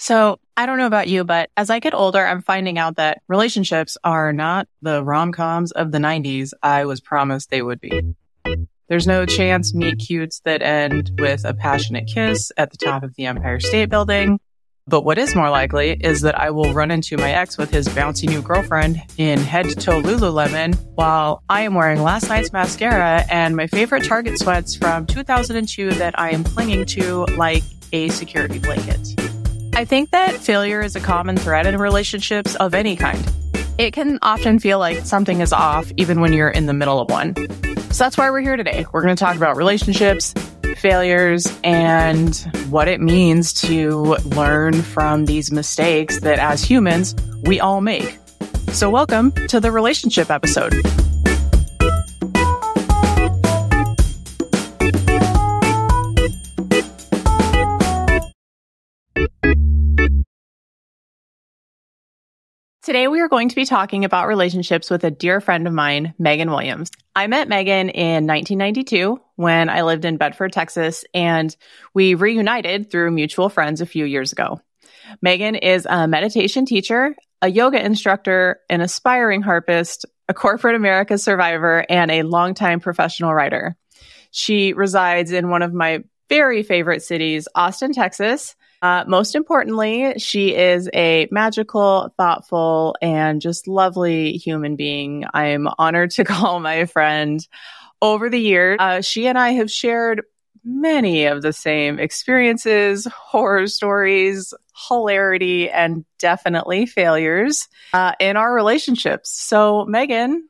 So I don't know about you, but as I get older, I'm finding out that relationships are not the rom coms of the 90s I was promised they would be. There's no chance meet cutes that end with a passionate kiss at the top of the Empire State Building. But what is more likely is that I will run into my ex with his bouncy new girlfriend in head to toe Lululemon while I am wearing last night's mascara and my favorite Target sweats from 2002 that I am clinging to like a security blanket. I think that failure is a common thread in relationships of any kind. It can often feel like something is off even when you're in the middle of one. So that's why we're here today. We're going to talk about relationships, failures, and what it means to learn from these mistakes that as humans, we all make. So, welcome to the relationship episode. Today, we are going to be talking about relationships with a dear friend of mine, Meghan Williams. I met Meghan in 1992 when I lived in Bedford, Texas, and we reunited through mutual friends a few years ago. Meghan is a meditation teacher, a yoga instructor, an aspiring harpist, a corporate America survivor, and a longtime professional writer. She resides in one of my very favorite cities, Austin, Texas, uh, most importantly, she is a magical, thoughtful, and just lovely human being. I'm honored to call my friend. Over the years, uh, she and I have shared many of the same experiences, horror stories, hilarity, and definitely failures uh, in our relationships. So, Meghan,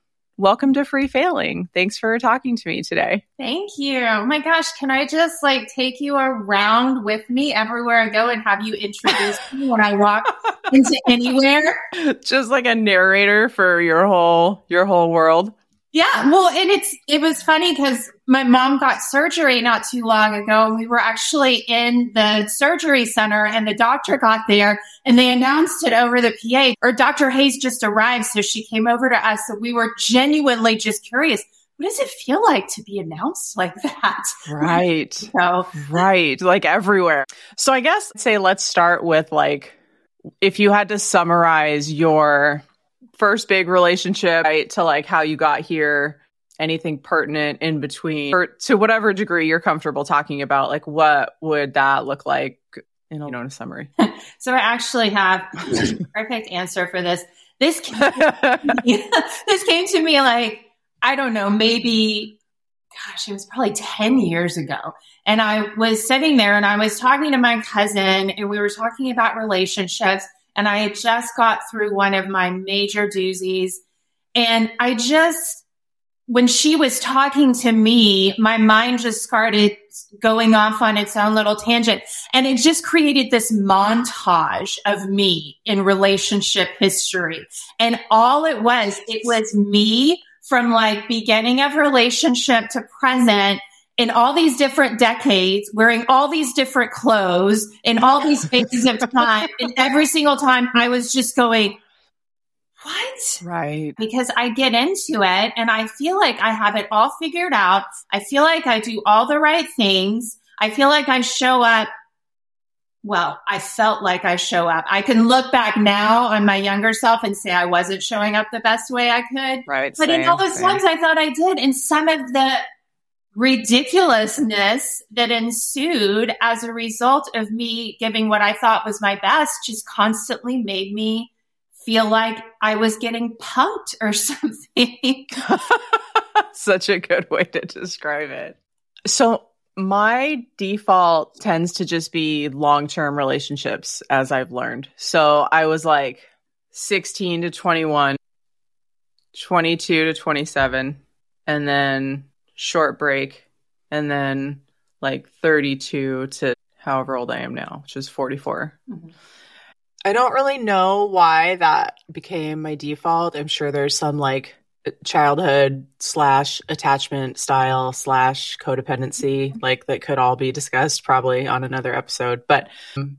welcome to Free Failing. Thanks for talking to me today. Thank you. Oh my gosh, can I just like take you around with me everywhere I go and have you introduce me when I walk into anywhere? Just like a narrator for your whole your whole world. Yeah, well, and it's it was funny because my mom got surgery not too long ago, and we were actually in the surgery center, and the doctor got there, and they announced it over the PA. Or Dr. Hayes just arrived, so she came over to us, so we were genuinely just curious. What does it feel like to be announced like that? Right. so right, like everywhere. So I guess say let's start with like if you had to summarize your first big relationship right, to like how you got here anything pertinent in between or to whatever degree you're comfortable talking about like what would that look like in a, you know in a summary? So i actually have perfect answer for this. This came, this came to me like i don't know maybe gosh it was probably 10 years ago. And i was sitting there and i was talking to my cousin and we were talking about relationships and I had just got through one of my major doozies. And I just, when she was talking to me, my mind just started going off on its own little tangent. And it just created this montage of me in relationship history. And all it was, it was me from like beginning of relationship to present in all these different decades, wearing all these different clothes in all these phases of time. And every single time I was just going, what? Right. Because I get into it and I feel like I have it all figured out. I feel like I do all the right things. I feel like I show up. Well, I felt like I show up. I can look back now on my younger self and say I wasn't showing up the best way I could. Right. But same, in all those same. times I thought I did. And some of the ridiculousness that ensued as a result of me giving what I thought was my best just constantly made me feel like I was getting punked or something. Such a good way to describe it. So, my default tends to just be long term relationships, as I've learned. So, I was like 16 to 21, 22 to 27, and then short break, and then like 32 to however old I am now, which is 44. Mm-hmm. I don't really know why that became my default. I'm sure there's some like childhood slash attachment style slash codependency like that could all be discussed probably on another episode but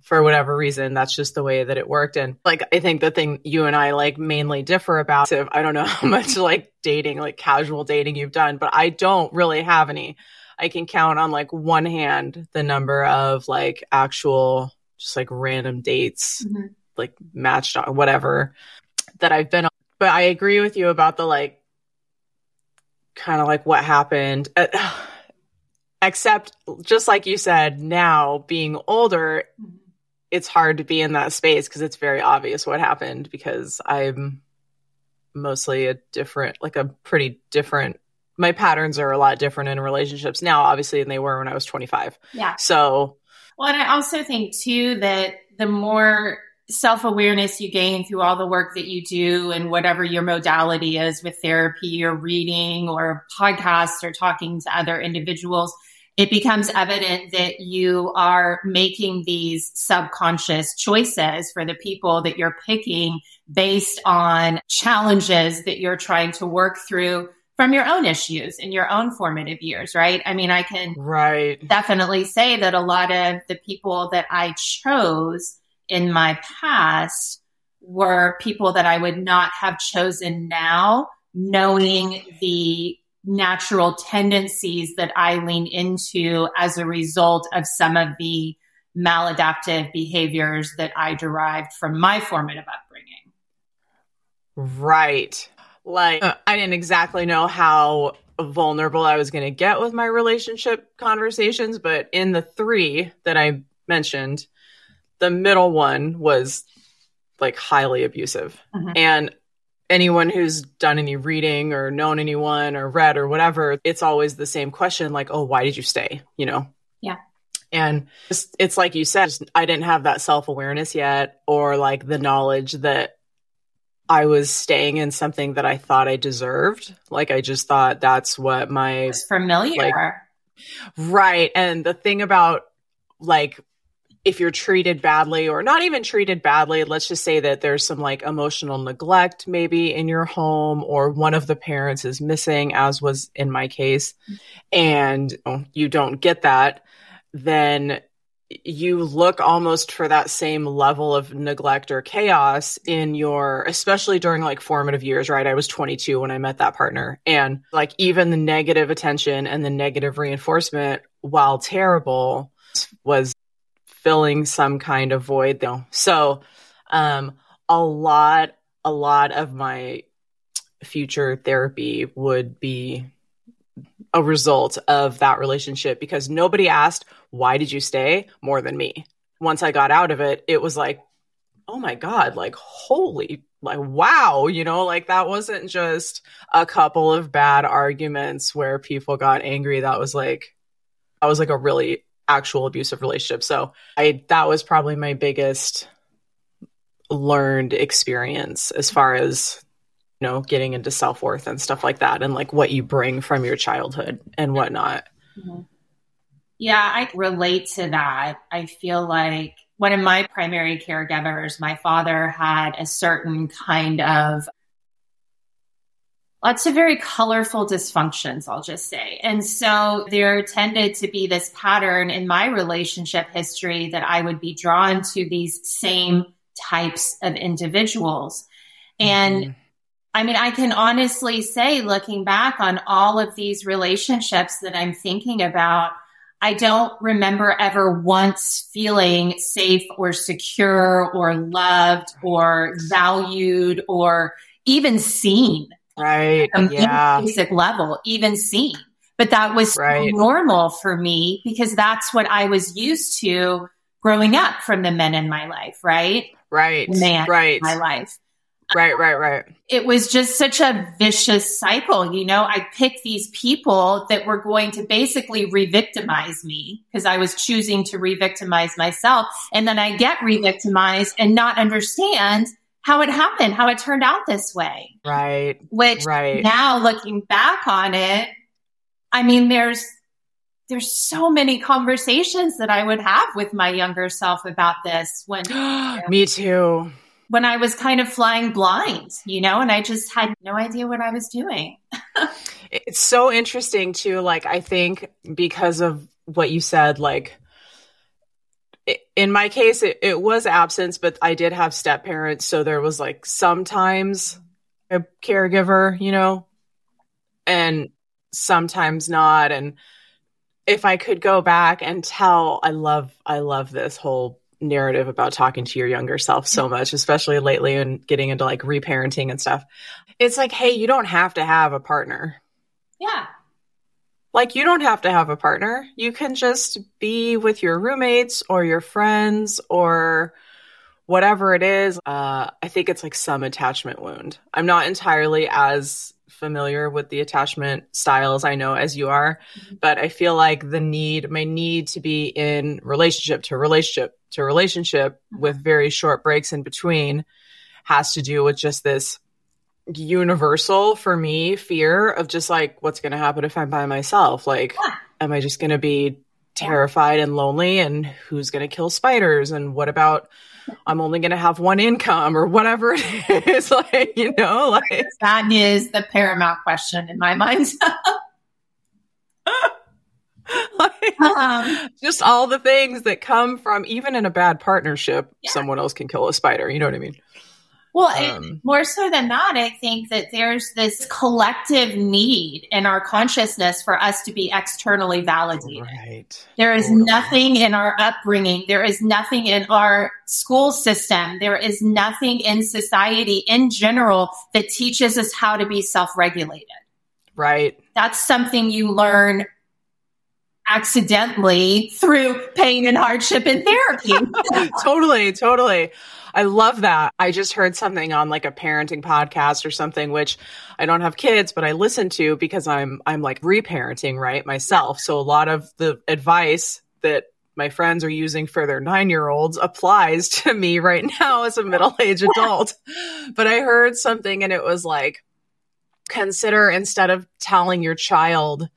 for whatever reason that's just the way that it worked and like i think the thing you and i like mainly differ about so i don't know how much like dating like casual dating you've done but i don't really have any i can count on like one hand the number of like actual just like random dates, mm-hmm. like matched on whatever that I've been on. But I agree with you about the like, kind of like what happened. Uh, except, just like you said, now being older, mm-hmm. it's hard to be in that space because it's very obvious what happened because I'm mostly a different, like a pretty different my patterns are a lot different in relationships now, obviously, than they were when I was 25. Yeah. So, well, and I also think too that the more self awareness you gain through all the work that you do and whatever your modality is with therapy or reading or podcasts or talking to other individuals, it becomes evident that you are making these subconscious choices for the people that you're picking based on challenges that you're trying to work through from your own issues in your own formative years, right? I mean, I can right. definitely say that a lot of the people that I chose in my past were people that I would not have chosen now, knowing the natural tendencies that I lean into as a result of some of the maladaptive behaviors that I derived from my formative upbringing. Right. Like, uh, I didn't exactly know how vulnerable I was going to get with my relationship conversations, but in the three that I mentioned, the middle one was like highly abusive. Mm-hmm. And anyone who's done any reading or known anyone or read or whatever, it's always the same question like, oh, why did you stay? You know? Yeah. And it's like you said, I didn't have that self awareness yet or like the knowledge that I was staying in something that I thought I deserved. Like I just thought that's what my it's familiar. Like, right. And the thing about like if you're treated badly or not even treated badly, let's just say that there's some like emotional neglect maybe in your home or one of the parents is missing, as was in my case, and you don't get that, then you look almost for that same level of neglect or chaos in your especially during like formative years right? I was 22 when i met that partner and like even the negative attention and the negative reinforcement while terrible was filling some kind of void though so um a lot a lot of my future therapy would be a result of that relationship because nobody asked, why did you stay more than me? Once I got out of it, it was like, oh my God, like, holy, like, wow, you know, like that wasn't just a couple of bad arguments where people got angry. That was like, that was like a really actual abusive relationship. So I, that was probably my biggest learned experience as far as you know, getting into self worth and stuff like that, and like what you bring from your childhood and whatnot. Mm-hmm. Yeah, I relate to that. I feel like one of my primary caregivers, my father had a certain kind of lots of very colorful dysfunctions, I'll just say. And so there tended to be this pattern in my relationship history that I would be drawn to these same types of individuals. And mm-hmm. I mean, I can honestly say, looking back on all of these relationships that I'm thinking about, I don't remember ever once feeling safe or secure or loved or valued or even seen. Right. yeah. Basic level, even seen. But that was right. normal for me because that's what I was used to growing up from the men in my life, right? Right. Man right. in my life. Right, right, right. It was just such a vicious cycle. You know, I picked these people that were going to basically re victimize me because I was choosing to re victimize myself. And then I get re victimized and not understand how it happened, how it turned out this way. Right. Which right. now looking back on it, I mean, there's, there's so many conversations that I would have with my younger self about this when you know, me too when I was kind of flying blind, you know, and I just had no idea what I was doing. it's so interesting too. Like, I think because of what you said, like, in my case, it, it was absence, but I did have step parents. So there was like sometimes a caregiver, you know, and sometimes not. And if I could go back and tell, I love, I love this whole narrative about talking to your younger self so much, especially lately and getting into like reparenting and stuff. It's like, hey, you don't have to have a partner. Yeah. Like, you don't have to have a partner. You can just be with your roommates or your friends or whatever it is. Uh, I think it's like some attachment wound. I'm not entirely as familiar with the attachment styles I know as you are, mm-hmm. but I feel like the need, my need to be in relationship to relationship to relationship mm-hmm. with very short breaks in between has to do with just this universal for me fear of just like what's going to happen if I'm by myself. Like, yeah. am I just going to be terrified and lonely? And who's going to kill spiders? And what about I'm only going to have one income or whatever it is? like, you know, like that is the paramount question in my mind. like, um, just all the things that come from even in a bad partnership, yeah. someone else can kill a spider. You know what I mean? Well, um, more so than that, I think that there's this collective need in our consciousness for us to be externally validated. Right. There is totally. nothing in our upbringing. There is nothing in our school system. There is nothing in society in general that teaches us how to be self regulated. Right. That's something you learn accidentally through pain and hardship and therapy. totally, totally. I love that. I just heard something on like a parenting podcast or something, which I don't have kids, but I listen to because I'm, I'm like reparenting, right? Myself. So a lot of the advice that my friends are using for their nine year olds applies to me right now as a middle aged adult. But I heard something and it was like, consider instead of telling your child,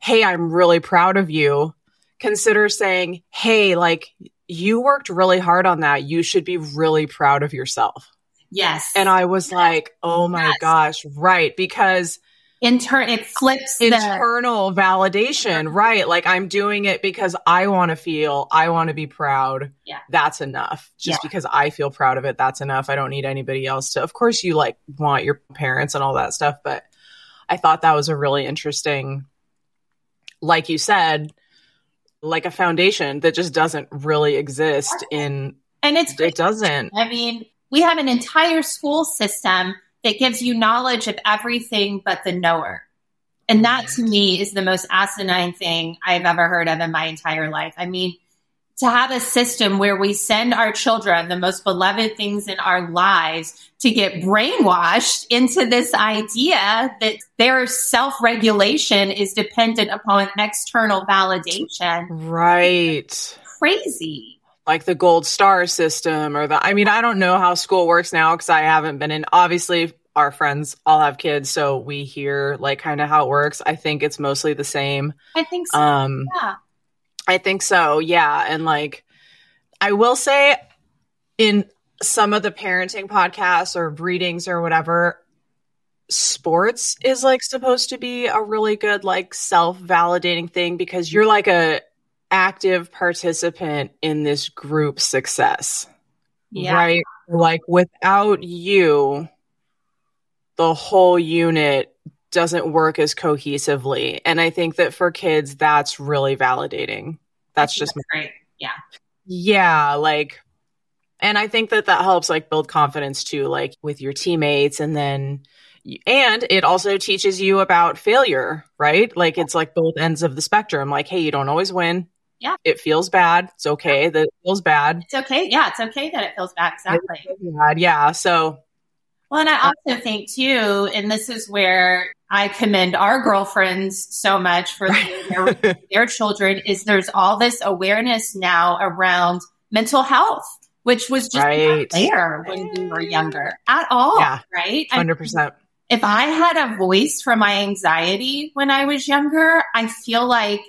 Hey, I'm really proud of you. Consider saying, Hey, like you worked really hard on that. You should be really proud of yourself. Yes. And I was like, oh my yes. gosh, right. Because intern it flips internal the- validation, right? Like I'm doing it because I want to feel, I want to be proud. Yeah. That's enough. Just yeah. because I feel proud of it, that's enough. I don't need anybody else to. Of course you like want your parents and all that stuff, but I thought that was a really interesting like you said, like a foundation that just doesn't really exist in and it's it doesn't. I mean we have an entire school system that gives you knowledge of everything but the knower. And that to me is the most asinine thing i've ever heard of in my entire life. I mean to have a system where we send our children the most beloved things in our lives to get brainwashed into this idea that their self regulation is dependent upon external validation. Right. Crazy. Like the gold star system or the, I mean, I don't know how school works now because I haven't been in, obviously, our friends all have kids, so we hear like kind of how it works. I think it's mostly the same. I think so. Um, yeah I think so. Yeah. And like, I will say in some of the parenting podcasts or readings or whatever, sports is like supposed to be a really good, like self validating thing because you're like a active participant in this group success. Yeah. Right. Like without you, the whole unit doesn't work as cohesively. And I think that for kids, that's really validating. That's just that's great. Yeah. Yeah. Like, and I think that that helps like build confidence too, like with your teammates. And then, and it also teaches you about failure, right? Like it's like both ends of the spectrum. Like, hey, you don't always win. Yeah. It feels bad. It's okay that it feels bad. It's okay. Yeah. It's okay that it feels bad. Exactly. Bad. Yeah. So well, and I also think too, and this is where I commend our girlfriends so much for their, their children, is there's all this awareness now around mental health, which was just right. not there when we were younger at all. Yeah, right? Hundred percent. If I had a voice for my anxiety when I was younger, I feel like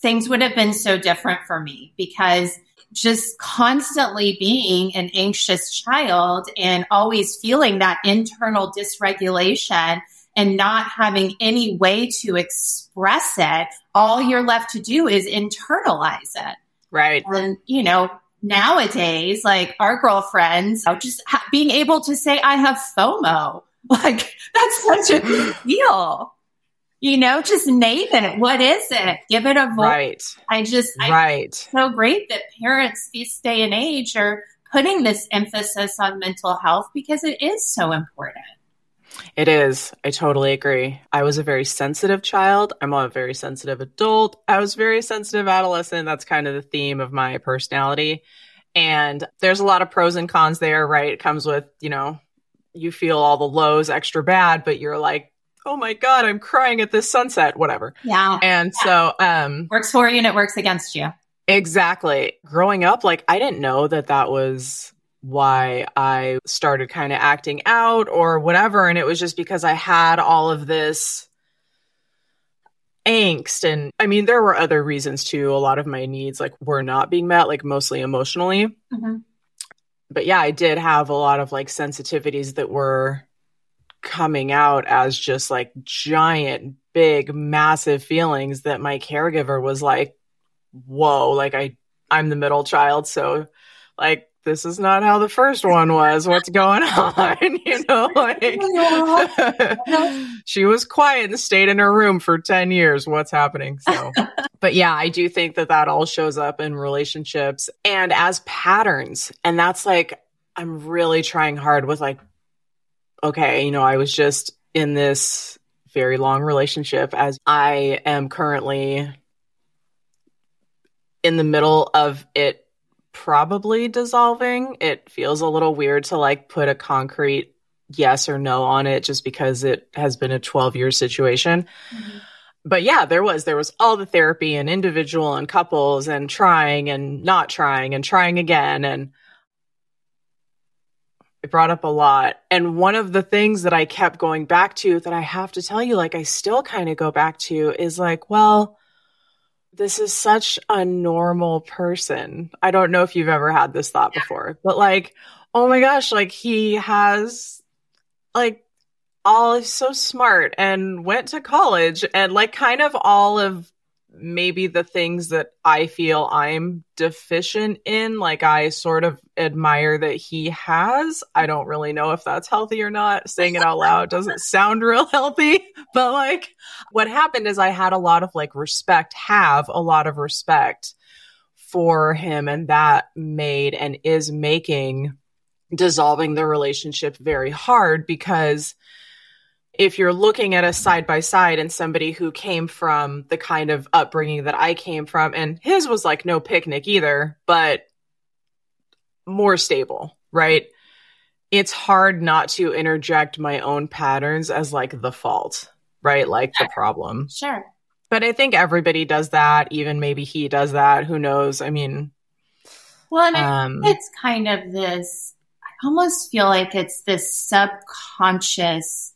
things would have been so different for me because just constantly being an anxious child and always feeling that internal dysregulation and not having any way to express it, all you're left to do is internalize it. Right. And, you know, nowadays, like our girlfriends, just ha- being able to say, I have FOMO, like that's such a big deal. You know, just name it. What is it? Give it a voice. Right. I just, I, Right. so great that parents this day and age are putting this emphasis on mental health because it is so important. It is. I totally agree. I was a very sensitive child. I'm a very sensitive adult. I was very sensitive adolescent. That's kind of the theme of my personality. And there's a lot of pros and cons there, right? It comes with, you know, you feel all the lows extra bad, but you're like, oh my God, I'm crying at this sunset, whatever. Yeah. And so, um, Works for you and it works against you. Exactly. Growing up, like, I didn't know that that was why I started kind of acting out or whatever. And it was just because I had all of this angst. And I mean, there were other reasons too. A lot of my needs, like, were not being met, like, mostly emotionally. Mm-hmm. But yeah, I did have a lot of like sensitivities that were coming out as just like giant, big, massive feelings that my caregiver was like, whoa, like I, I'm the middle child. So like, this is not how the first one was. What's going on? You know, like she was quiet and stayed in her room for 10 years. What's happening? So, but yeah, I do think that that all shows up in relationships and as patterns. And that's like, I'm really trying hard with like, okay, you know, I was just in this very long relationship as I am currently in the middle of it probably dissolving. It feels a little weird to like put a concrete yes or no on it just because it has been a 12 year situation. Mm-hmm. But yeah, there was there was all the therapy and individual and couples and trying and not trying and trying again and it brought up a lot. And one of the things that I kept going back to that I have to tell you like I still kind of go back to is like, well, this is such a normal person. I don't know if you've ever had this thought before, but like, oh my gosh, like he has like all is so smart and went to college and like kind of all of maybe the things that I feel I'm deficient in, like I sort of admire that he has. I don't really know if that's healthy or not. Saying it out loud doesn't sound real healthy, but like what happened is I had a lot of like respect, have a lot of respect for him, and that made and is making dissolving the relationship very hard because if you're looking at a side by side and somebody who came from the kind of upbringing that I came from, and his was like no picnic either, but more stable, right? It's hard not to interject my own patterns as like the fault, right? Like the problem. Sure. But I think everybody does that. Even maybe he does that. Who knows? I mean, well, and um, it's kind of this, I almost feel like it's this subconscious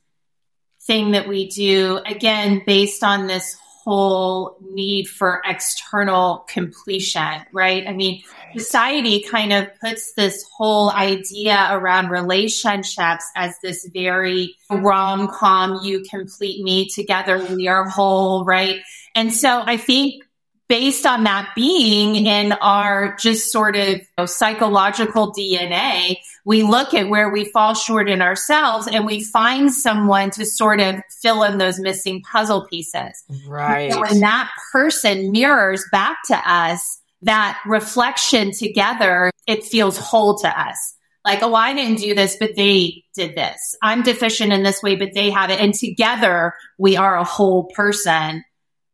thing that we do, again, based on this whole need for external completion, right? I mean, society kind of puts this whole idea around relationships as this very rom com, you complete me together, we are whole, right? And so I think based on that being in our just sort of you know, psychological DNA, we look at where we fall short in ourselves and we find someone to sort of fill in those missing puzzle pieces. Right. So when that person mirrors back to us, that reflection together, it feels whole to us. Like, oh, I didn't do this, but they did this. I'm deficient in this way, but they have it. And together we are a whole person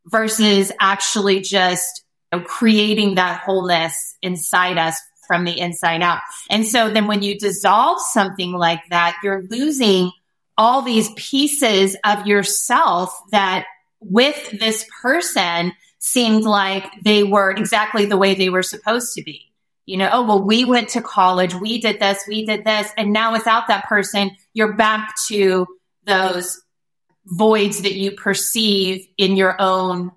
versus actually just you know, creating that wholeness inside us from the inside out. And so then when you dissolve something like that, you're losing all these pieces of yourself that with this person seemed like they were exactly the way they were supposed to be. You know, oh, well, we went to college, we did this, we did this. And now without that person, you're back to those voids that you perceive in your own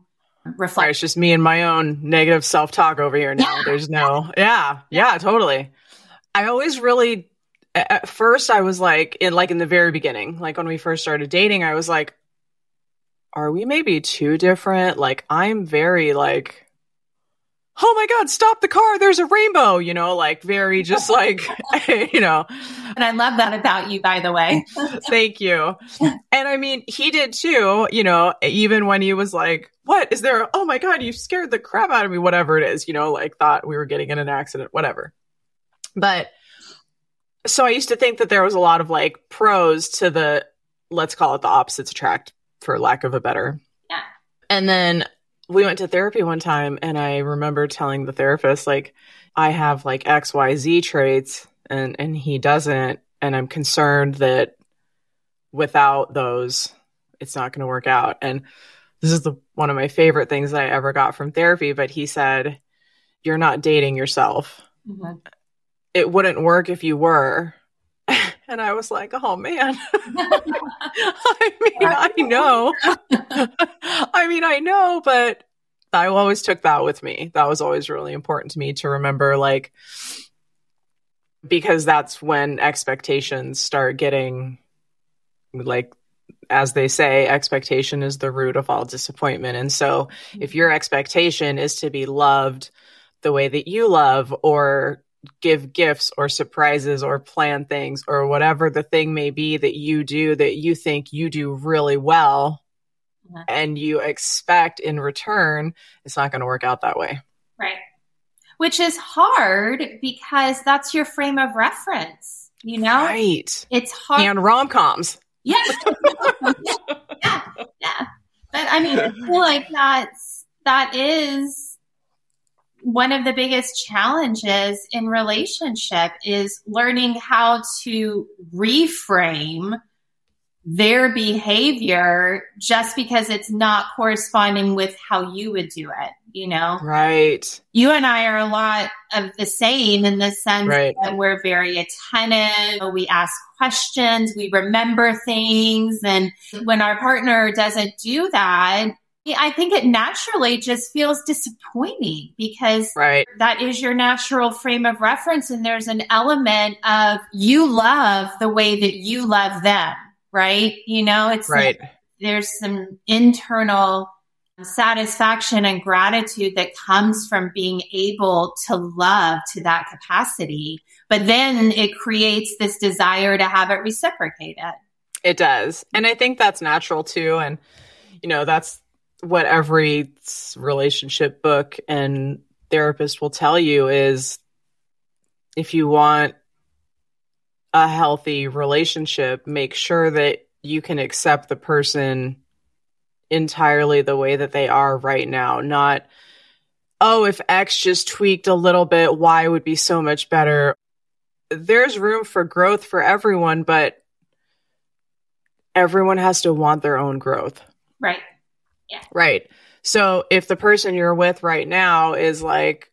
reflection. It's just me and my own negative self talk over here now. Yeah. There's no, yeah, yeah, totally. I always really, at first, I was like, in like in the very beginning, like when we first started dating, I was like, are we maybe too different? Like, I'm very like, oh my God, stop the car. There's a rainbow, you know, like very just like, you know. And I love that about you, by the way. Thank you. And I mean, he did too, you know, even when he was like, what is there? Oh my God, you scared the crap out of me, whatever it is, you know, like thought we were getting in an accident, whatever. But so I used to think that there was a lot of like pros to the, let's call it the opposites attract for lack of a better. Yeah. And then we went to therapy one time and I remember telling the therapist, like, I have like XYZ traits and, and he doesn't. And I'm concerned that without those, it's not going to work out. And this is the one of my favorite things that I ever got from therapy. But he said, You're not dating yourself. Mm-hmm. It wouldn't work if you were. And I was like, oh man. I mean, I know. I mean, I know, but I always took that with me. That was always really important to me to remember, like, because that's when expectations start getting, like, as they say, expectation is the root of all disappointment. And so if mm-hmm. your expectation is to be loved the way that you love or give gifts or surprises or plan things or whatever the thing may be that you do that you think you do really well and you expect in return, it's not going to work out that way. Right. Which is hard because that's your frame of reference, you know? Right. It's hard. And rom coms. Yeah. yeah. Yeah. But I mean, I feel like that's, that is one of the biggest challenges in relationship is learning how to reframe their behavior just because it's not corresponding with how you would do it, you know? Right. You and I are a lot of the same in the sense right. that we're very attentive. We ask questions. We remember things. And when our partner doesn't do that, I think it naturally just feels disappointing because right. that is your natural frame of reference. And there's an element of you love the way that you love them, right? You know, it's right. Like there's some internal satisfaction and gratitude that comes from being able to love to that capacity. But then it creates this desire to have it reciprocated. It does. And I think that's natural too. And, you know, that's what every relationship book and therapist will tell you is if you want a healthy relationship, make sure that you can accept the person entirely the way that they are right now, not, oh, if X just tweaked a little bit, Y would be so much better. There's room for growth for everyone, but everyone has to want their own growth. Right. Yeah. Right. So if the person you're with right now is like,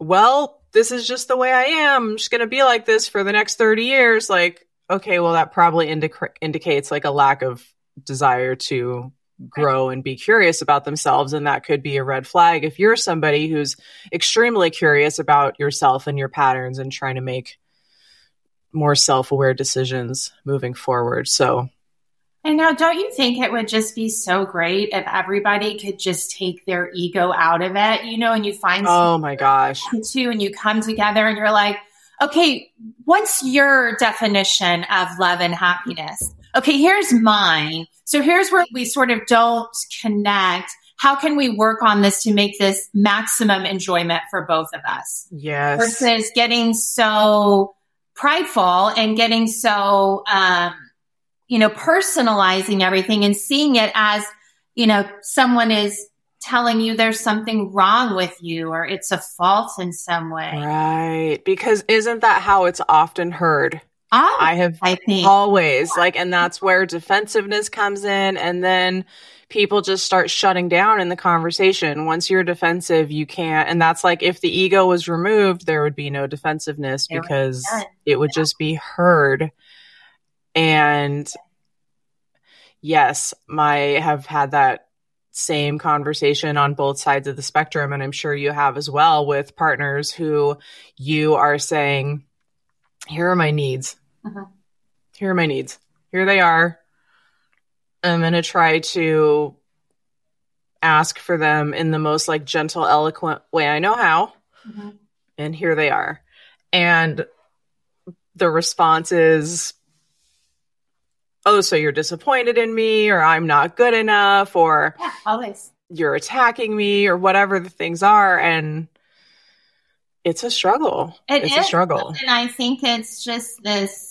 well, this is just the way I am, I'm just going to be like this for the next 30 years, like, okay, well, that probably indicates like a lack of desire to grow and be curious about themselves. And that could be a red flag if you're somebody who's extremely curious about yourself and your patterns and trying to make more self aware decisions moving forward. So and now, don't you think it would just be so great if everybody could just take their ego out of it, you know, and you find oh my gosh, too, and you come together and you're like, okay, what's your definition of love and happiness? Okay, here's mine. So here's where we sort of don't connect. How can we work on this to make this maximum enjoyment for both of us? Yes. Versus getting so prideful and getting so, um, you know, personalizing everything and seeing it as, you know, someone is telling you there's something wrong with you or it's a fault in some way. Right. Because isn't that how it's often heard? Oh, I have I think. always like, and that's where defensiveness comes in. And then people just start shutting down in the conversation. Once you're defensive, you can't. And that's like if the ego was removed, there would be no defensiveness because it would just be heard. And yes, my have had that same conversation on both sides of the spectrum. And I'm sure you have as well with partners who you are saying, here are my needs. Uh-huh. Here are my needs. Here they are. I'm going to try to ask for them in the most like gentle, eloquent way I know how. Mm-hmm. And here they are. And the response is, oh, so you're disappointed in me, or I'm not good enough, or yeah, always you're attacking me, or whatever the things are. And it's a struggle. It it's is. a struggle. And I think it's just this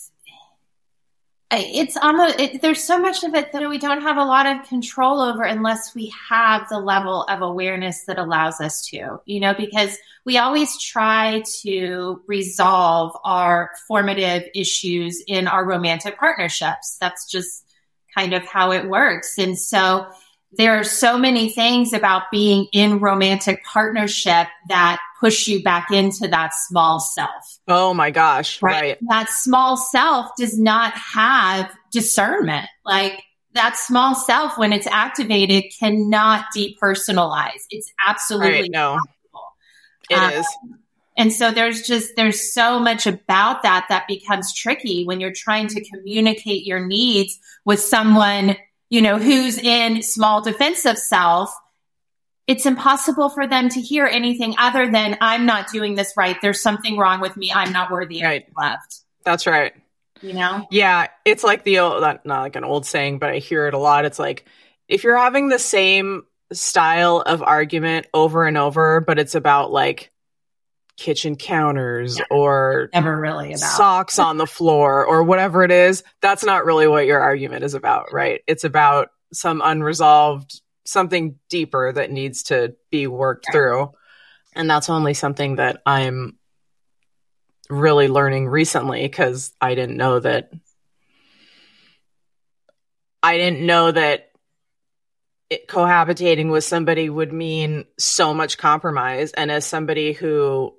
it's almost it, there's so much of it that we don't have a lot of control over unless we have the level of awareness that allows us to you know because we always try to resolve our formative issues in our romantic partnerships. That's just kind of how it works. And so there are so many things about being in romantic partnership that push you back into that small self. Oh my gosh. Right. right. That small self does not have discernment. Like that small self, when it's activated, cannot depersonalize. It's absolutely right, no. It um, is. And so there's just, there's so much about that that becomes tricky when you're trying to communicate your needs with someone you know, who's in small defensive self, it's impossible for them to hear anything other than I'm not doing this right. There's something wrong with me. I'm not worthy right. of left. That's right. You know? Yeah. It's like the old, not like an old saying, but I hear it a lot. It's like, if you're having the same style of argument over and over, but it's about like kitchen counters yeah. or never really about socks on the floor or whatever it is, that's not really what your argument is about, right? It's about some unresolved something deeper that needs to be worked through. And that's only something that I'm really learning recently because I didn't know that I didn't know that it, cohabitating with somebody would mean so much compromise. And as somebody who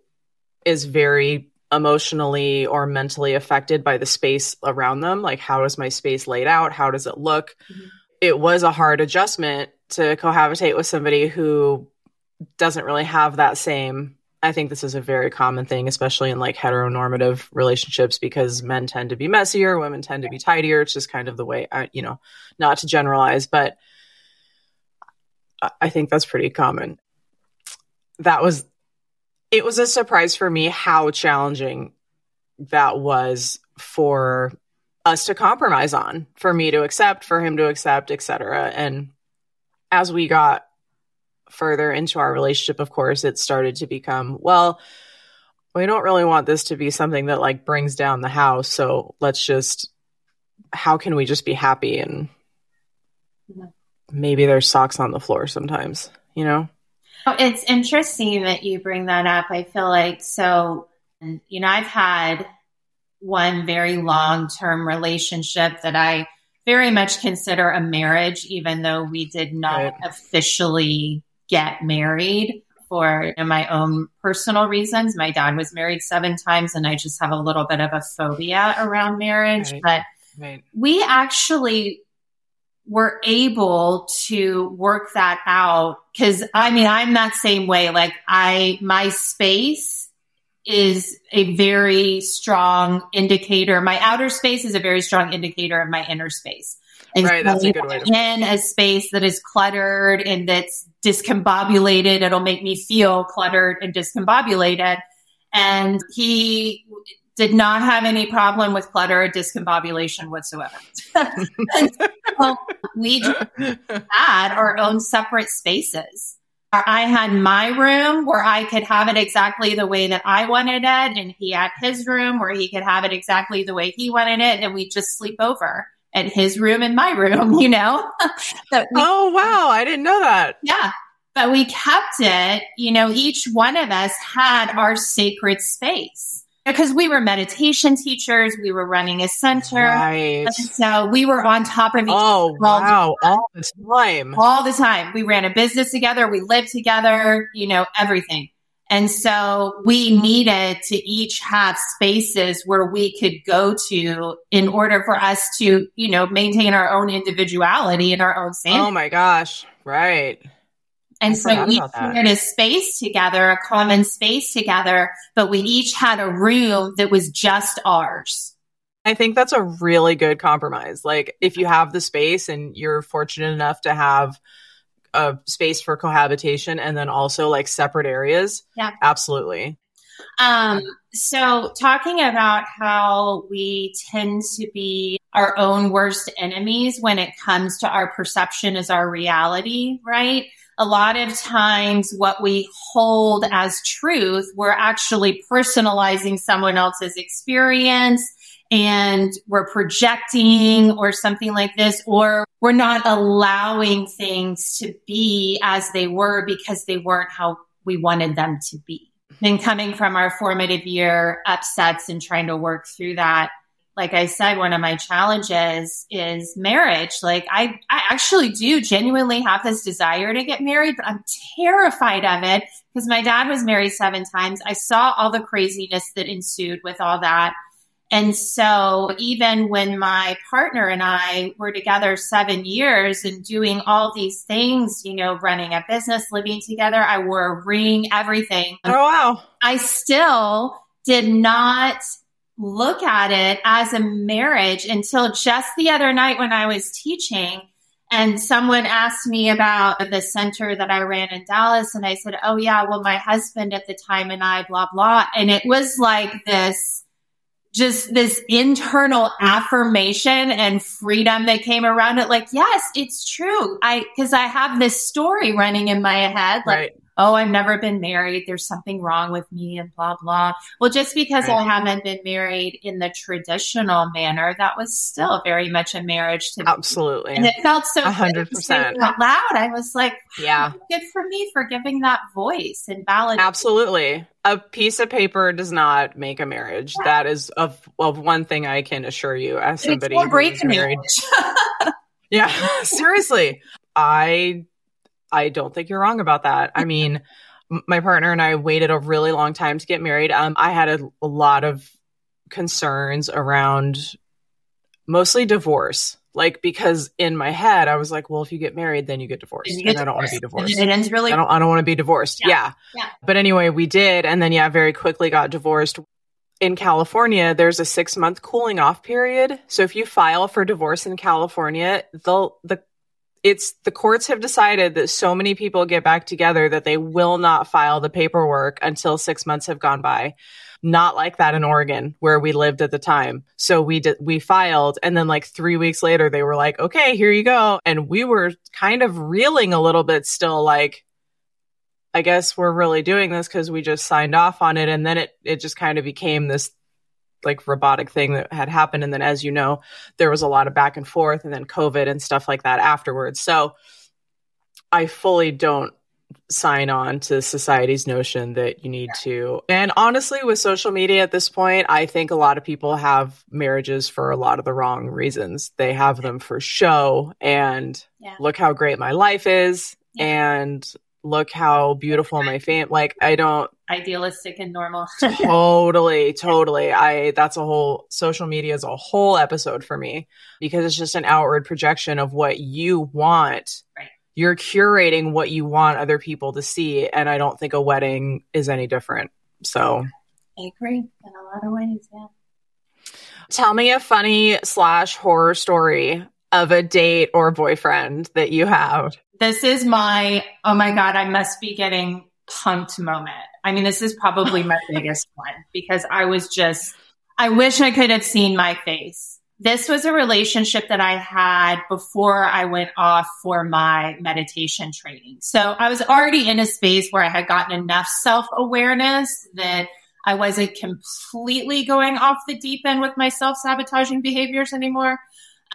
is very emotionally or mentally affected by the space around them. Like, how is my space laid out? How does it look? Mm-hmm. It was a hard adjustment to cohabitate with somebody who doesn't really have that same. I think this is a very common thing, especially in like heteronormative relationships, because men tend to be messier, women tend to be tidier. It's just kind of the way, I, you know, not to generalize, but I think that's pretty common. That was it was a surprise for me how challenging that was for us to compromise on, for me to accept, for him to accept, etc. And as we got further into our relationship, of course, it started to become, well, we don't really want this to be something that like brings down the house. So let's just, how can we just be happy? And mm-hmm. maybe there's socks on the floor sometimes, you know? Oh, it's interesting that you bring that up. I feel like so, you know, I've had one very long term relationship that I very much consider a marriage, even though we did not right. officially get married for my own personal reasons. My dad was married seven times, and I just have a little bit of a phobia around marriage. Right. But right. we actually were able to work that out because I mean, I'm that same way. Like I, my space is a very strong indicator. My outer space is a very strong indicator of my inner space. And right, that's a good way. To in a space that is cluttered and that's discombobulated, it'll make me feel cluttered and discombobulated. And he did not have any problem with clutter or discombobulation whatsoever. so we had our own separate spaces. I had my room where I could have it exactly the way that I wanted it, and he had his room where he could have it exactly the way he wanted it, and we just sleep over at his room and my room, you know? we, oh, wow. I didn't know that. Yeah. But we kept it, you know, each one of us had our sacred space because we were meditation teachers, we were running a center. Right. So we were on top of each oh, other. wow. All the time. All the time. We ran a business together, we lived together, you know, everything. And so we needed to each have spaces where we could go to in order for us to, you know, maintain our own individuality and our own oh sanity. Oh my gosh. Right. And so we shared a space together, a common space together, but we each had a room that was just ours. I think that's a really good compromise. Like if you have the space and you're fortunate enough to have a space for cohabitation and then also like separate areas. Yeah. Absolutely. Um, so talking about how we tend to be our own worst enemies when it comes to our perception as our reality, right? A lot of times what we hold as truth, we're actually personalizing someone else's experience and we're projecting or something like this, or we're not allowing things to be as they were because they weren't how we wanted them to be. And coming from our formative year upsets and trying to work through that. Like I said, one of my challenges is marriage. Like I, I actually do genuinely have this desire to get married, but I'm terrified of it because my dad was married seven times. I saw all the craziness that ensued with all that. And so even when my partner and I were together seven years and doing all these things, you know, running a business, living together, I wore a ring, everything. Oh, wow. I still did not look at it as a marriage until just the other night when I was teaching. And someone asked me about the center that I ran in Dallas. And I said, Oh, yeah, well, my husband at the time and I, blah, blah. And it was like this just this internal affirmation and freedom that came around it. Like, yes, it's true. I, cause I have this story running in my head. Like, right oh, I've never been married. There's something wrong with me and blah, blah. Well, just because right. I haven't been married in the traditional manner, that was still very much a marriage to me. Absolutely. And it felt so 100% out loud. I was like, yeah, oh, good for me for giving that voice and valid. Absolutely. A piece of paper does not make a marriage. Yeah. That is of, of one thing I can assure you as somebody who's married. yeah, seriously. I I don't think you're wrong about that. I mean, my partner and I waited a really long time to get married. Um, I had a, a lot of concerns around mostly divorce. Like because in my head I was like, well, if you get married, then you get divorced, and, and I don't want to be divorced. It ends really. I don't. I don't want to be divorced. Yeah. yeah. yeah. But anyway, we did, and then yeah, very quickly got divorced. In California, there's a six month cooling off period. So if you file for divorce in California, the the it's the courts have decided that so many people get back together that they will not file the paperwork until six months have gone by. Not like that in Oregon where we lived at the time. So we did, we filed and then like three weeks later they were like, okay, here you go. And we were kind of reeling a little bit still like, I guess we're really doing this because we just signed off on it. And then it, it just kind of became this like robotic thing that had happened. And then, as you know, there was a lot of back and forth and then COVID and stuff like that afterwards. So I fully don't sign on to society's notion that you need to. And honestly, with social media at this point, I think a lot of people have marriages for a lot of the wrong reasons. They have them for show and yeah. look how great my life is. Yeah. And look how beautiful my fam like I don't idealistic and normal. totally, totally. I that's a whole social media is a whole episode for me because it's just an outward projection of what you want. Right. You're curating what you want other people to see and I don't think a wedding is any different. So I agree in a lot of ways, yeah. Tell me a funny slash horror story of a date or boyfriend that you have. This is my, oh my God, I must be getting punked moment. I mean, this is probably my biggest one because I was just, I wish I could have seen my face. This was a relationship that I had before I went off for my meditation training. So I was already in a space where I had gotten enough self awareness that I wasn't completely going off the deep end with my self sabotaging behaviors anymore.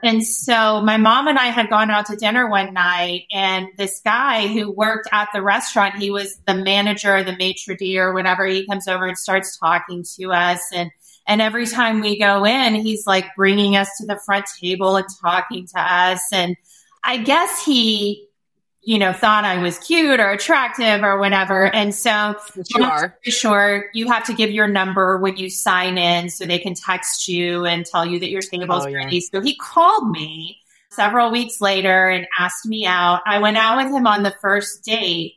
And so my mom and I had gone out to dinner one night and this guy who worked at the restaurant, he was the manager, the maitre d' or whatever. He comes over and starts talking to us. And, and every time we go in, he's like bringing us to the front table and talking to us. And I guess he you know, thought I was cute or attractive or whatever. And so, you are sure you have to give your number when you sign in so they can text you and tell you that your table's oh, ready. So he called me several weeks later and asked me out. I went out with him on the first date.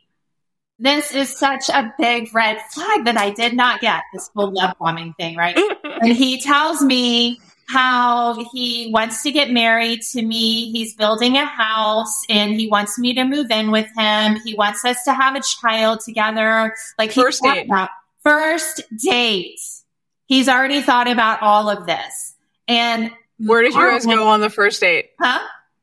This is such a big red flag that I did not get this full love bombing thing, right? and he tells me how he wants to get married to me. He's building a house and he wants me to move in with him. He wants us to have a child together. Like first date. About, first date. He's already thought about all of this. And where did you guys go on the first date? Huh?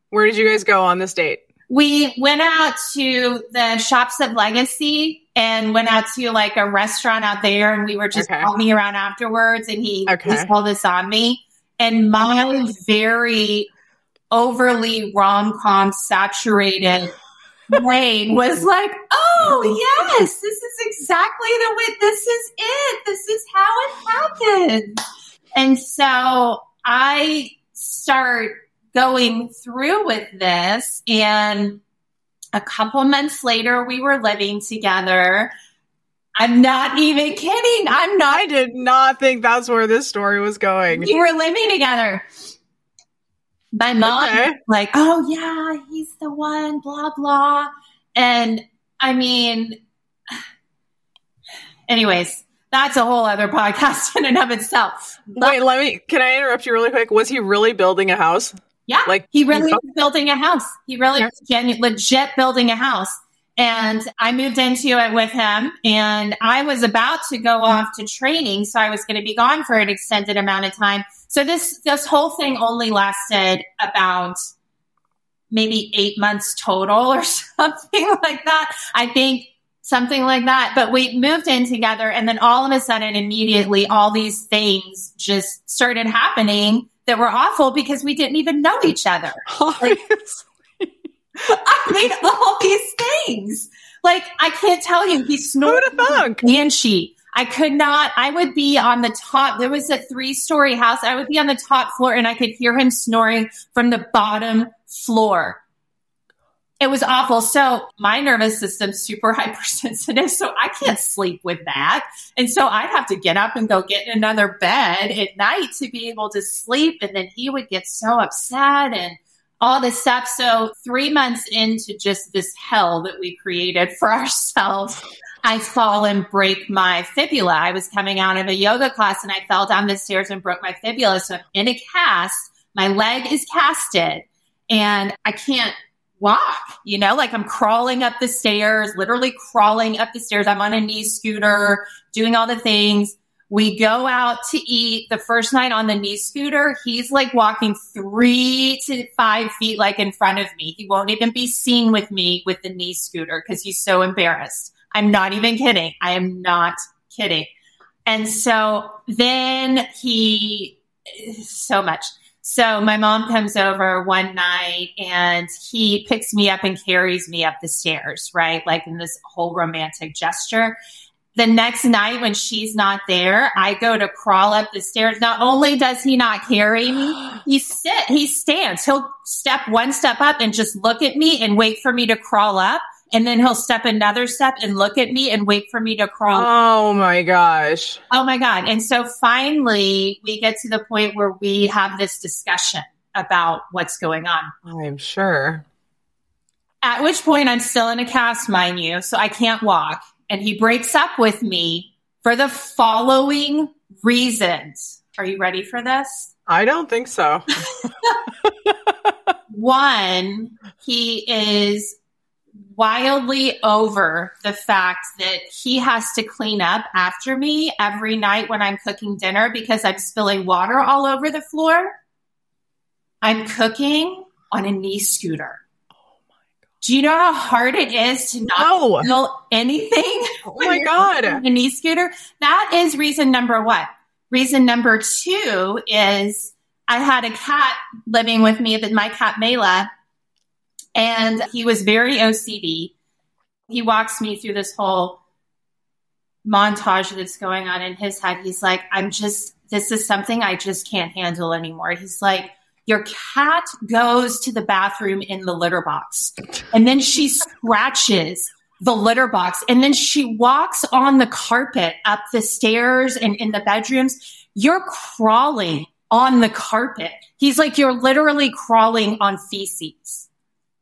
Where did you guys go on this date? We went out to the Shops of Legacy and went out to like a restaurant out there and we were just okay. walking around afterwards and he, okay. he saw this on me. And my very overly rom com saturated brain was like, oh, yes, this is exactly the way, this is it. This is how it happened. And so I start going through with this and a couple months later we were living together I'm not even kidding. I'm not. I did not think that's where this story was going. We were living together. My mom, okay. like, oh yeah, he's the one, blah, blah. And I mean, anyways, that's a whole other podcast in and of itself. But, Wait, let me, can I interrupt you really quick? Was he really building a house? Yeah. Like he really was building a house. He really was genu- legit building a house. And I moved into it with him and I was about to go off to training. So I was going to be gone for an extended amount of time. So this, this whole thing only lasted about maybe eight months total or something like that. I think something like that. But we moved in together and then all of a sudden, immediately, all these things just started happening that were awful because we didn't even know each other. Like, I made all these things. Like I can't tell you, he snored and she. I could not. I would be on the top. There was a three-story house. I would be on the top floor, and I could hear him snoring from the bottom floor. It was awful. So my nervous system's super hypersensitive, so I can't sleep with that. And so I'd have to get up and go get in another bed at night to be able to sleep. And then he would get so upset and all this stuff. So three months into just this hell that we created for ourselves, I fall and break my fibula. I was coming out of a yoga class and I fell down the stairs and broke my fibula. So I'm in a cast. My leg is casted and I can't walk, you know, like I'm crawling up the stairs, literally crawling up the stairs. I'm on a knee scooter, doing all the things. We go out to eat the first night on the knee scooter. He's like walking three to five feet like in front of me. He won't even be seen with me with the knee scooter because he's so embarrassed. I'm not even kidding. I am not kidding. And so then he, so much. So my mom comes over one night and he picks me up and carries me up the stairs, right? Like in this whole romantic gesture the next night when she's not there, I go to crawl up the stairs. Not only does he not carry me, he sit, he stands. He'll step one step up and just look at me and wait for me to crawl up. And then he'll step another step and look at me and wait for me to crawl. Oh my gosh. Oh my God. And so finally we get to the point where we have this discussion about what's going on. I'm sure. At which point I'm still in a cast, mind you, so I can't walk and he breaks up with me for the following reasons. Are you ready for this? I don't think so. One, he is wildly over the fact that he has to clean up after me every night when I'm cooking dinner because I'm spilling water all over the floor. I'm cooking on a knee scooter. Do you know how hard it is to not no. feel anything? Oh my God. A knee scooter. That is reason number one. Reason number two is I had a cat living with me, that my cat Mela, and he was very OCD. He walks me through this whole montage that's going on in his head. He's like, I'm just, this is something I just can't handle anymore. He's like, your cat goes to the bathroom in the litter box and then she scratches the litter box and then she walks on the carpet up the stairs and in the bedrooms. You're crawling on the carpet. He's like, you're literally crawling on feces.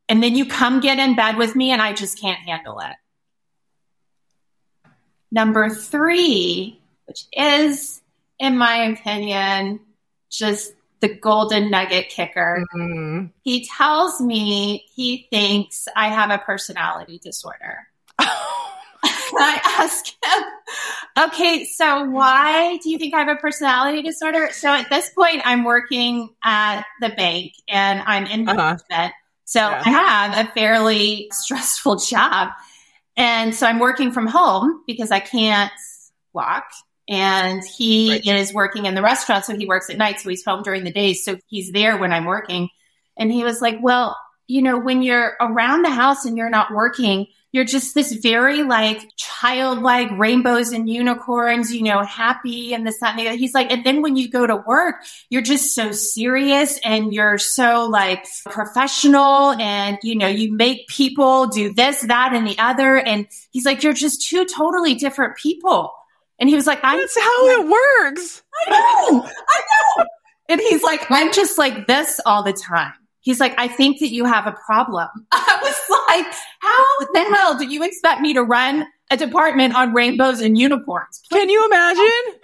And then you come get in bed with me and I just can't handle it. Number three, which is, in my opinion, just the golden nugget kicker. Mhm. He tells me he thinks I have a personality disorder. I ask him, okay, so why do you think I have a personality disorder? So at this point, I'm working at the bank and I'm in Uh-huh. management. So Yeah. I have a fairly stressful job. And so I'm working from home because I can't walk. And he Right. is working in the restaurant. So he works at night. So he's home during the day. So he's there when I'm working. And he was like, well, you know, when you're around the house and you're not working, you're just this very like childlike rainbows and unicorns, you know, happy and this, that, and the other. He's like, and then when you go to work, you're just so serious and you're so like professional and, you know, you make people do this, that, and the other. And he's like, you're just two totally different people. And he was like, I'm That's how it works. I know. I know. And he's like, I'm just like this all the time. He's like, I think that you have a problem. I was like, how the hell do you expect me to run a department on rainbows and unicorns? Can you imagine?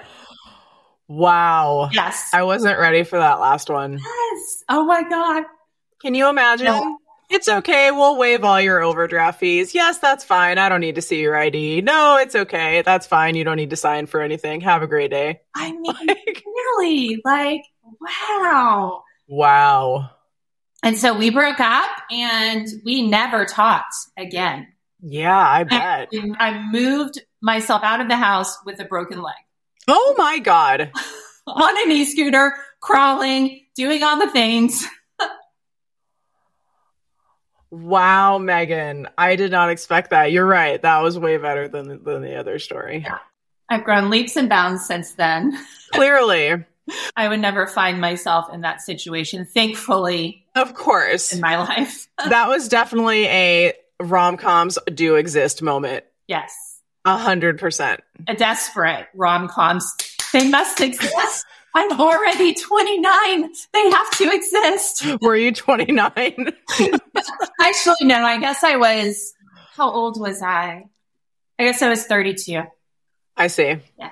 Wow. yes. I wasn't ready for that last one. Yes. Oh my God. Can you imagine? No. It's okay. We'll waive all your overdraft fees. Yes, that's fine. I don't need to see your ID. No, it's okay. That's fine. You don't need to sign for anything. Have a great day. I mean, Like, really? Like, wow. wow. And so we broke up and we never talked again. Yeah, I bet. I moved myself out of the house with a broken leg. Oh my God. on an e-scooter, crawling, doing all the things. Wow, Meghan. I did not expect that. You're right. That was way better than, than the other story. Yeah. I've grown leaps and bounds since then. Clearly. I would never find myself in that situation, thankfully, Of course. in my life. that was definitely a rom coms do exist moment. yes. A hundred percent. A desperate rom coms. They must exist. I'm already 29. They have to exist. Were you 29? Actually, no, I guess I was, how old was I? I guess I was 32. I see. Yeah.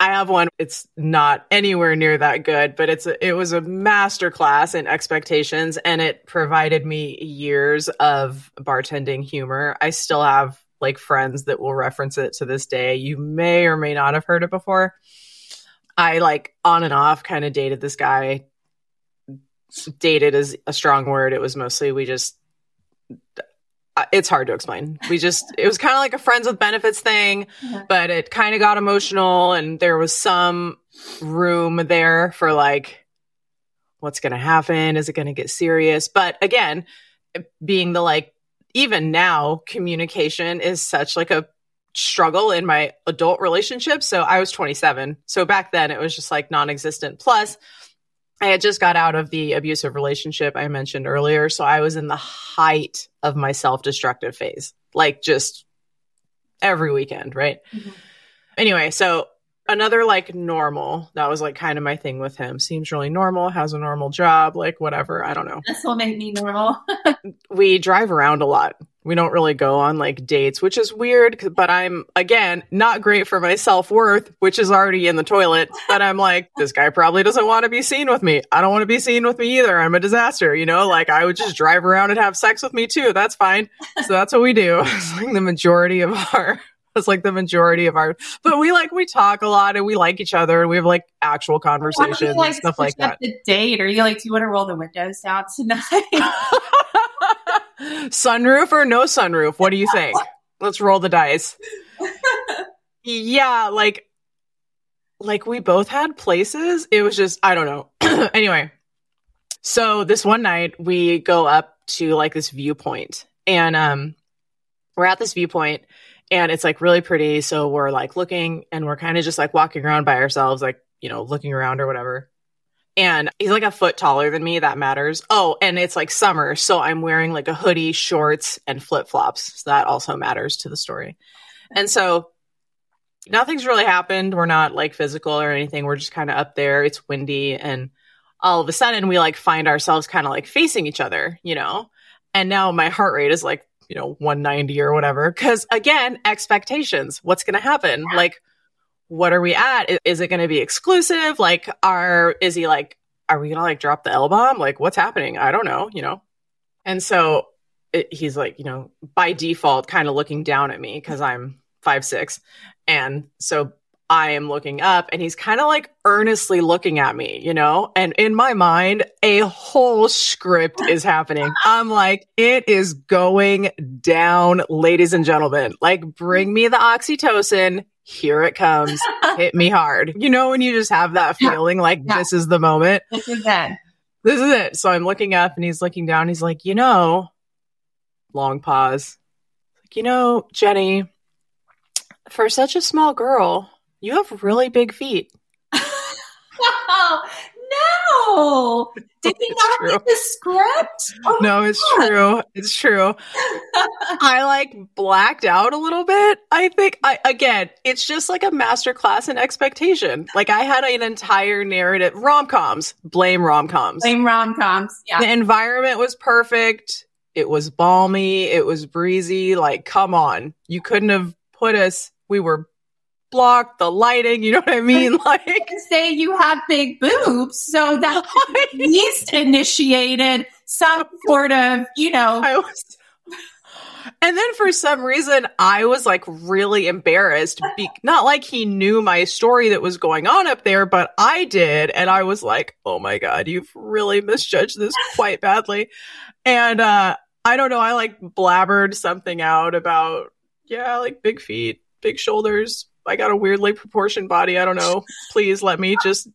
I have one. It's not anywhere near that good, but it's a, it was a master class in expectations and it provided me years of bartending humor. I still have like friends that will reference it to this day. You may or may not have heard it before. I like on and off kind of dated this guy. Dated is a strong word. It was mostly we just uh, it's hard to explain. We just it was kind of like a friends with benefits thing Mhm. but it kind of got emotional and there was some room there for like what's going to happen is it going to get serious but again being the like even now communication is such like a struggle in my adult relationship. So i was 27 so back then it was just like non-existent. Plus i had just got out of the abusive relationship i mentioned earlier. So i was in the height of my self-destructive phase like just every weekend right? Mhm. anyway, so another like normal, that was like kind of my thing with him. Seems really normal, has a normal job, like whatever. I don't know. This will make me normal. We drive around a lot. We don't really go on like dates, which is weird but I'm again not great for my self worth, which is already in the toilet. But I'm like, this guy probably doesn't want to be seen with me. I don't want to be seen with me either. I'm a disaster, you know, like I would just drive around and have sex with me too. That's fine. So that's what we do. It's like the majority of our it's like the majority of our but we like we talk a lot and we like each other and we have like actual conversations you, and stuff like that. The date, or you like, do you want to roll the windows down tonight? sunroof or no sunroof? What do you think? Let's roll the dice. yeah, like like we both had places. It was just I don't know. anyway, so this one night we go up to like this viewpoint and um we're at this viewpoint and it's like really pretty so we're like looking and we're kind of just like walking around by ourselves like you know looking around or whatever. And he's like a foot taller than me that matters. Oh and it's like summer so i'm wearing like a hoodie shorts and flip-flops. So that also matters to the story. And so nothing's really happened. We're not like physical or anything. We're just kind of up there. It's windy and all of a sudden we like find ourselves kind of like facing each other you know? And now my heart rate is like you know, 190 or whatever. Cause again, expectations. What's going to happen? Yeah. Like, what are we at? Is, is it going to be exclusive? Like, are, is he like, are we going to like drop the L bomb? Like, what's happening? I don't know, you know? And so it, he's like, you know, by default, kind of looking down at me because I'm five, six. And so I am looking up and he's kind of like earnestly looking at me, you know? And in my mind, a whole script is happening. I'm like, it is going down, ladies and gentlemen. Like, bring me the oxytocin. Here it comes. Hit me hard. You know, when you just have that feeling like Yeah. this is the moment This is it. this is it. So I'm looking up and he's looking down. He's like, you know, long pause. Like, you know, Jenny, for such a small girl, you have really big feet. No. Did he not true. read the script? Oh, No, it's God. true. It's true. I like blacked out a little bit. I think I again, it's just like a masterclass in expectation. Like I had an entire narrative rom coms. Blame rom coms. Blame rom coms. Yeah. The environment was perfect. It was balmy. It was breezy. Like, come on. You couldn't have put us, we were blocked, the lighting, you know what I mean? Like, say you have big boobs, so that at least initiated some sort of, you know, I was. And then for some reason, I was like really embarrassed. Be- not like he knew my story that was going on up there, but I did. And I was like, oh my God, you've really misjudged this quite badly. And, uh, I don't know. I like blabbered something out about, yeah, like big feet, big shoulders. I got a weirdly proportioned body. I don't know. Please let me just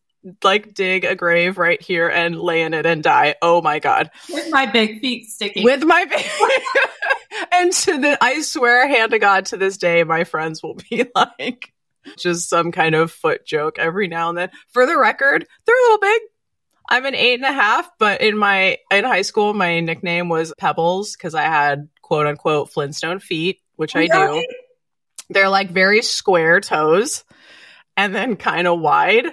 like dig a grave right here and lay in it and die. Oh my God with my big feet sticking. with my ba- and to the I swear hand to God to this day my friends will be like just some kind of foot joke every now and then. For the record, they're a little big. I'm an eight and a half, but in my in high school my nickname was Pebbles because I had quote unquote Flintstone feet, which I oh, do. They're like very square toes and then kind of wide.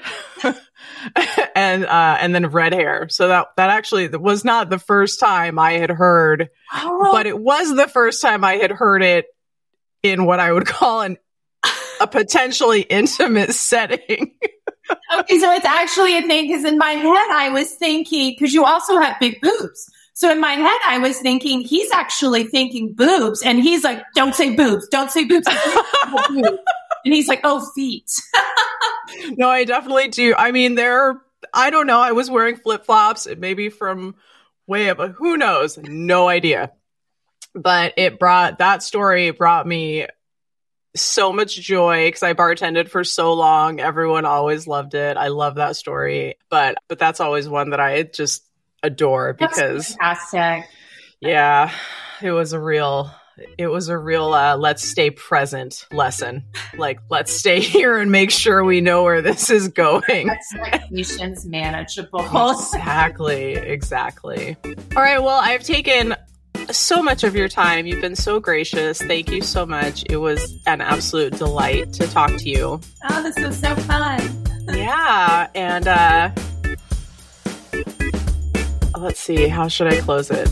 and uh and then red hair. So that that actually was not the first time I had heard, Oh, but it was the first time I had heard it in what I would call an a potentially intimate setting. okay, so it's actually a thing because in my head I was thinking because you also have big boobs. So in my head I was thinking he's actually thinking boobs, and he's like, "Don't say boobs, don't say boobs." and he's like, "Oh, feet." no, I definitely do. I mean, there I don't know. I was wearing flip-flops, maybe from way up, who knows? No idea. But it brought that story brought me so much joy because I bartended for so long. Everyone always loved it. I love that story. But but that's always one that I just adore because fantastic. yeah, it was a real it was a real uh, let's stay present lesson. Like let's stay here and make sure we know where this is going. Expectations manageable. Exactly, exactly. All right, well, I've taken so much of your time. You've been so gracious. Thank you so much. It was an absolute delight to talk to you. Oh, this was so fun. Yeah, and uh let's see, how should I close it?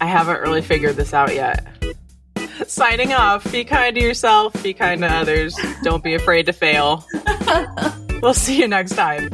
I haven't really figured this out yet. Signing off. Be kind to yourself, be kind to others. Don't be afraid to fail. We'll see you next time.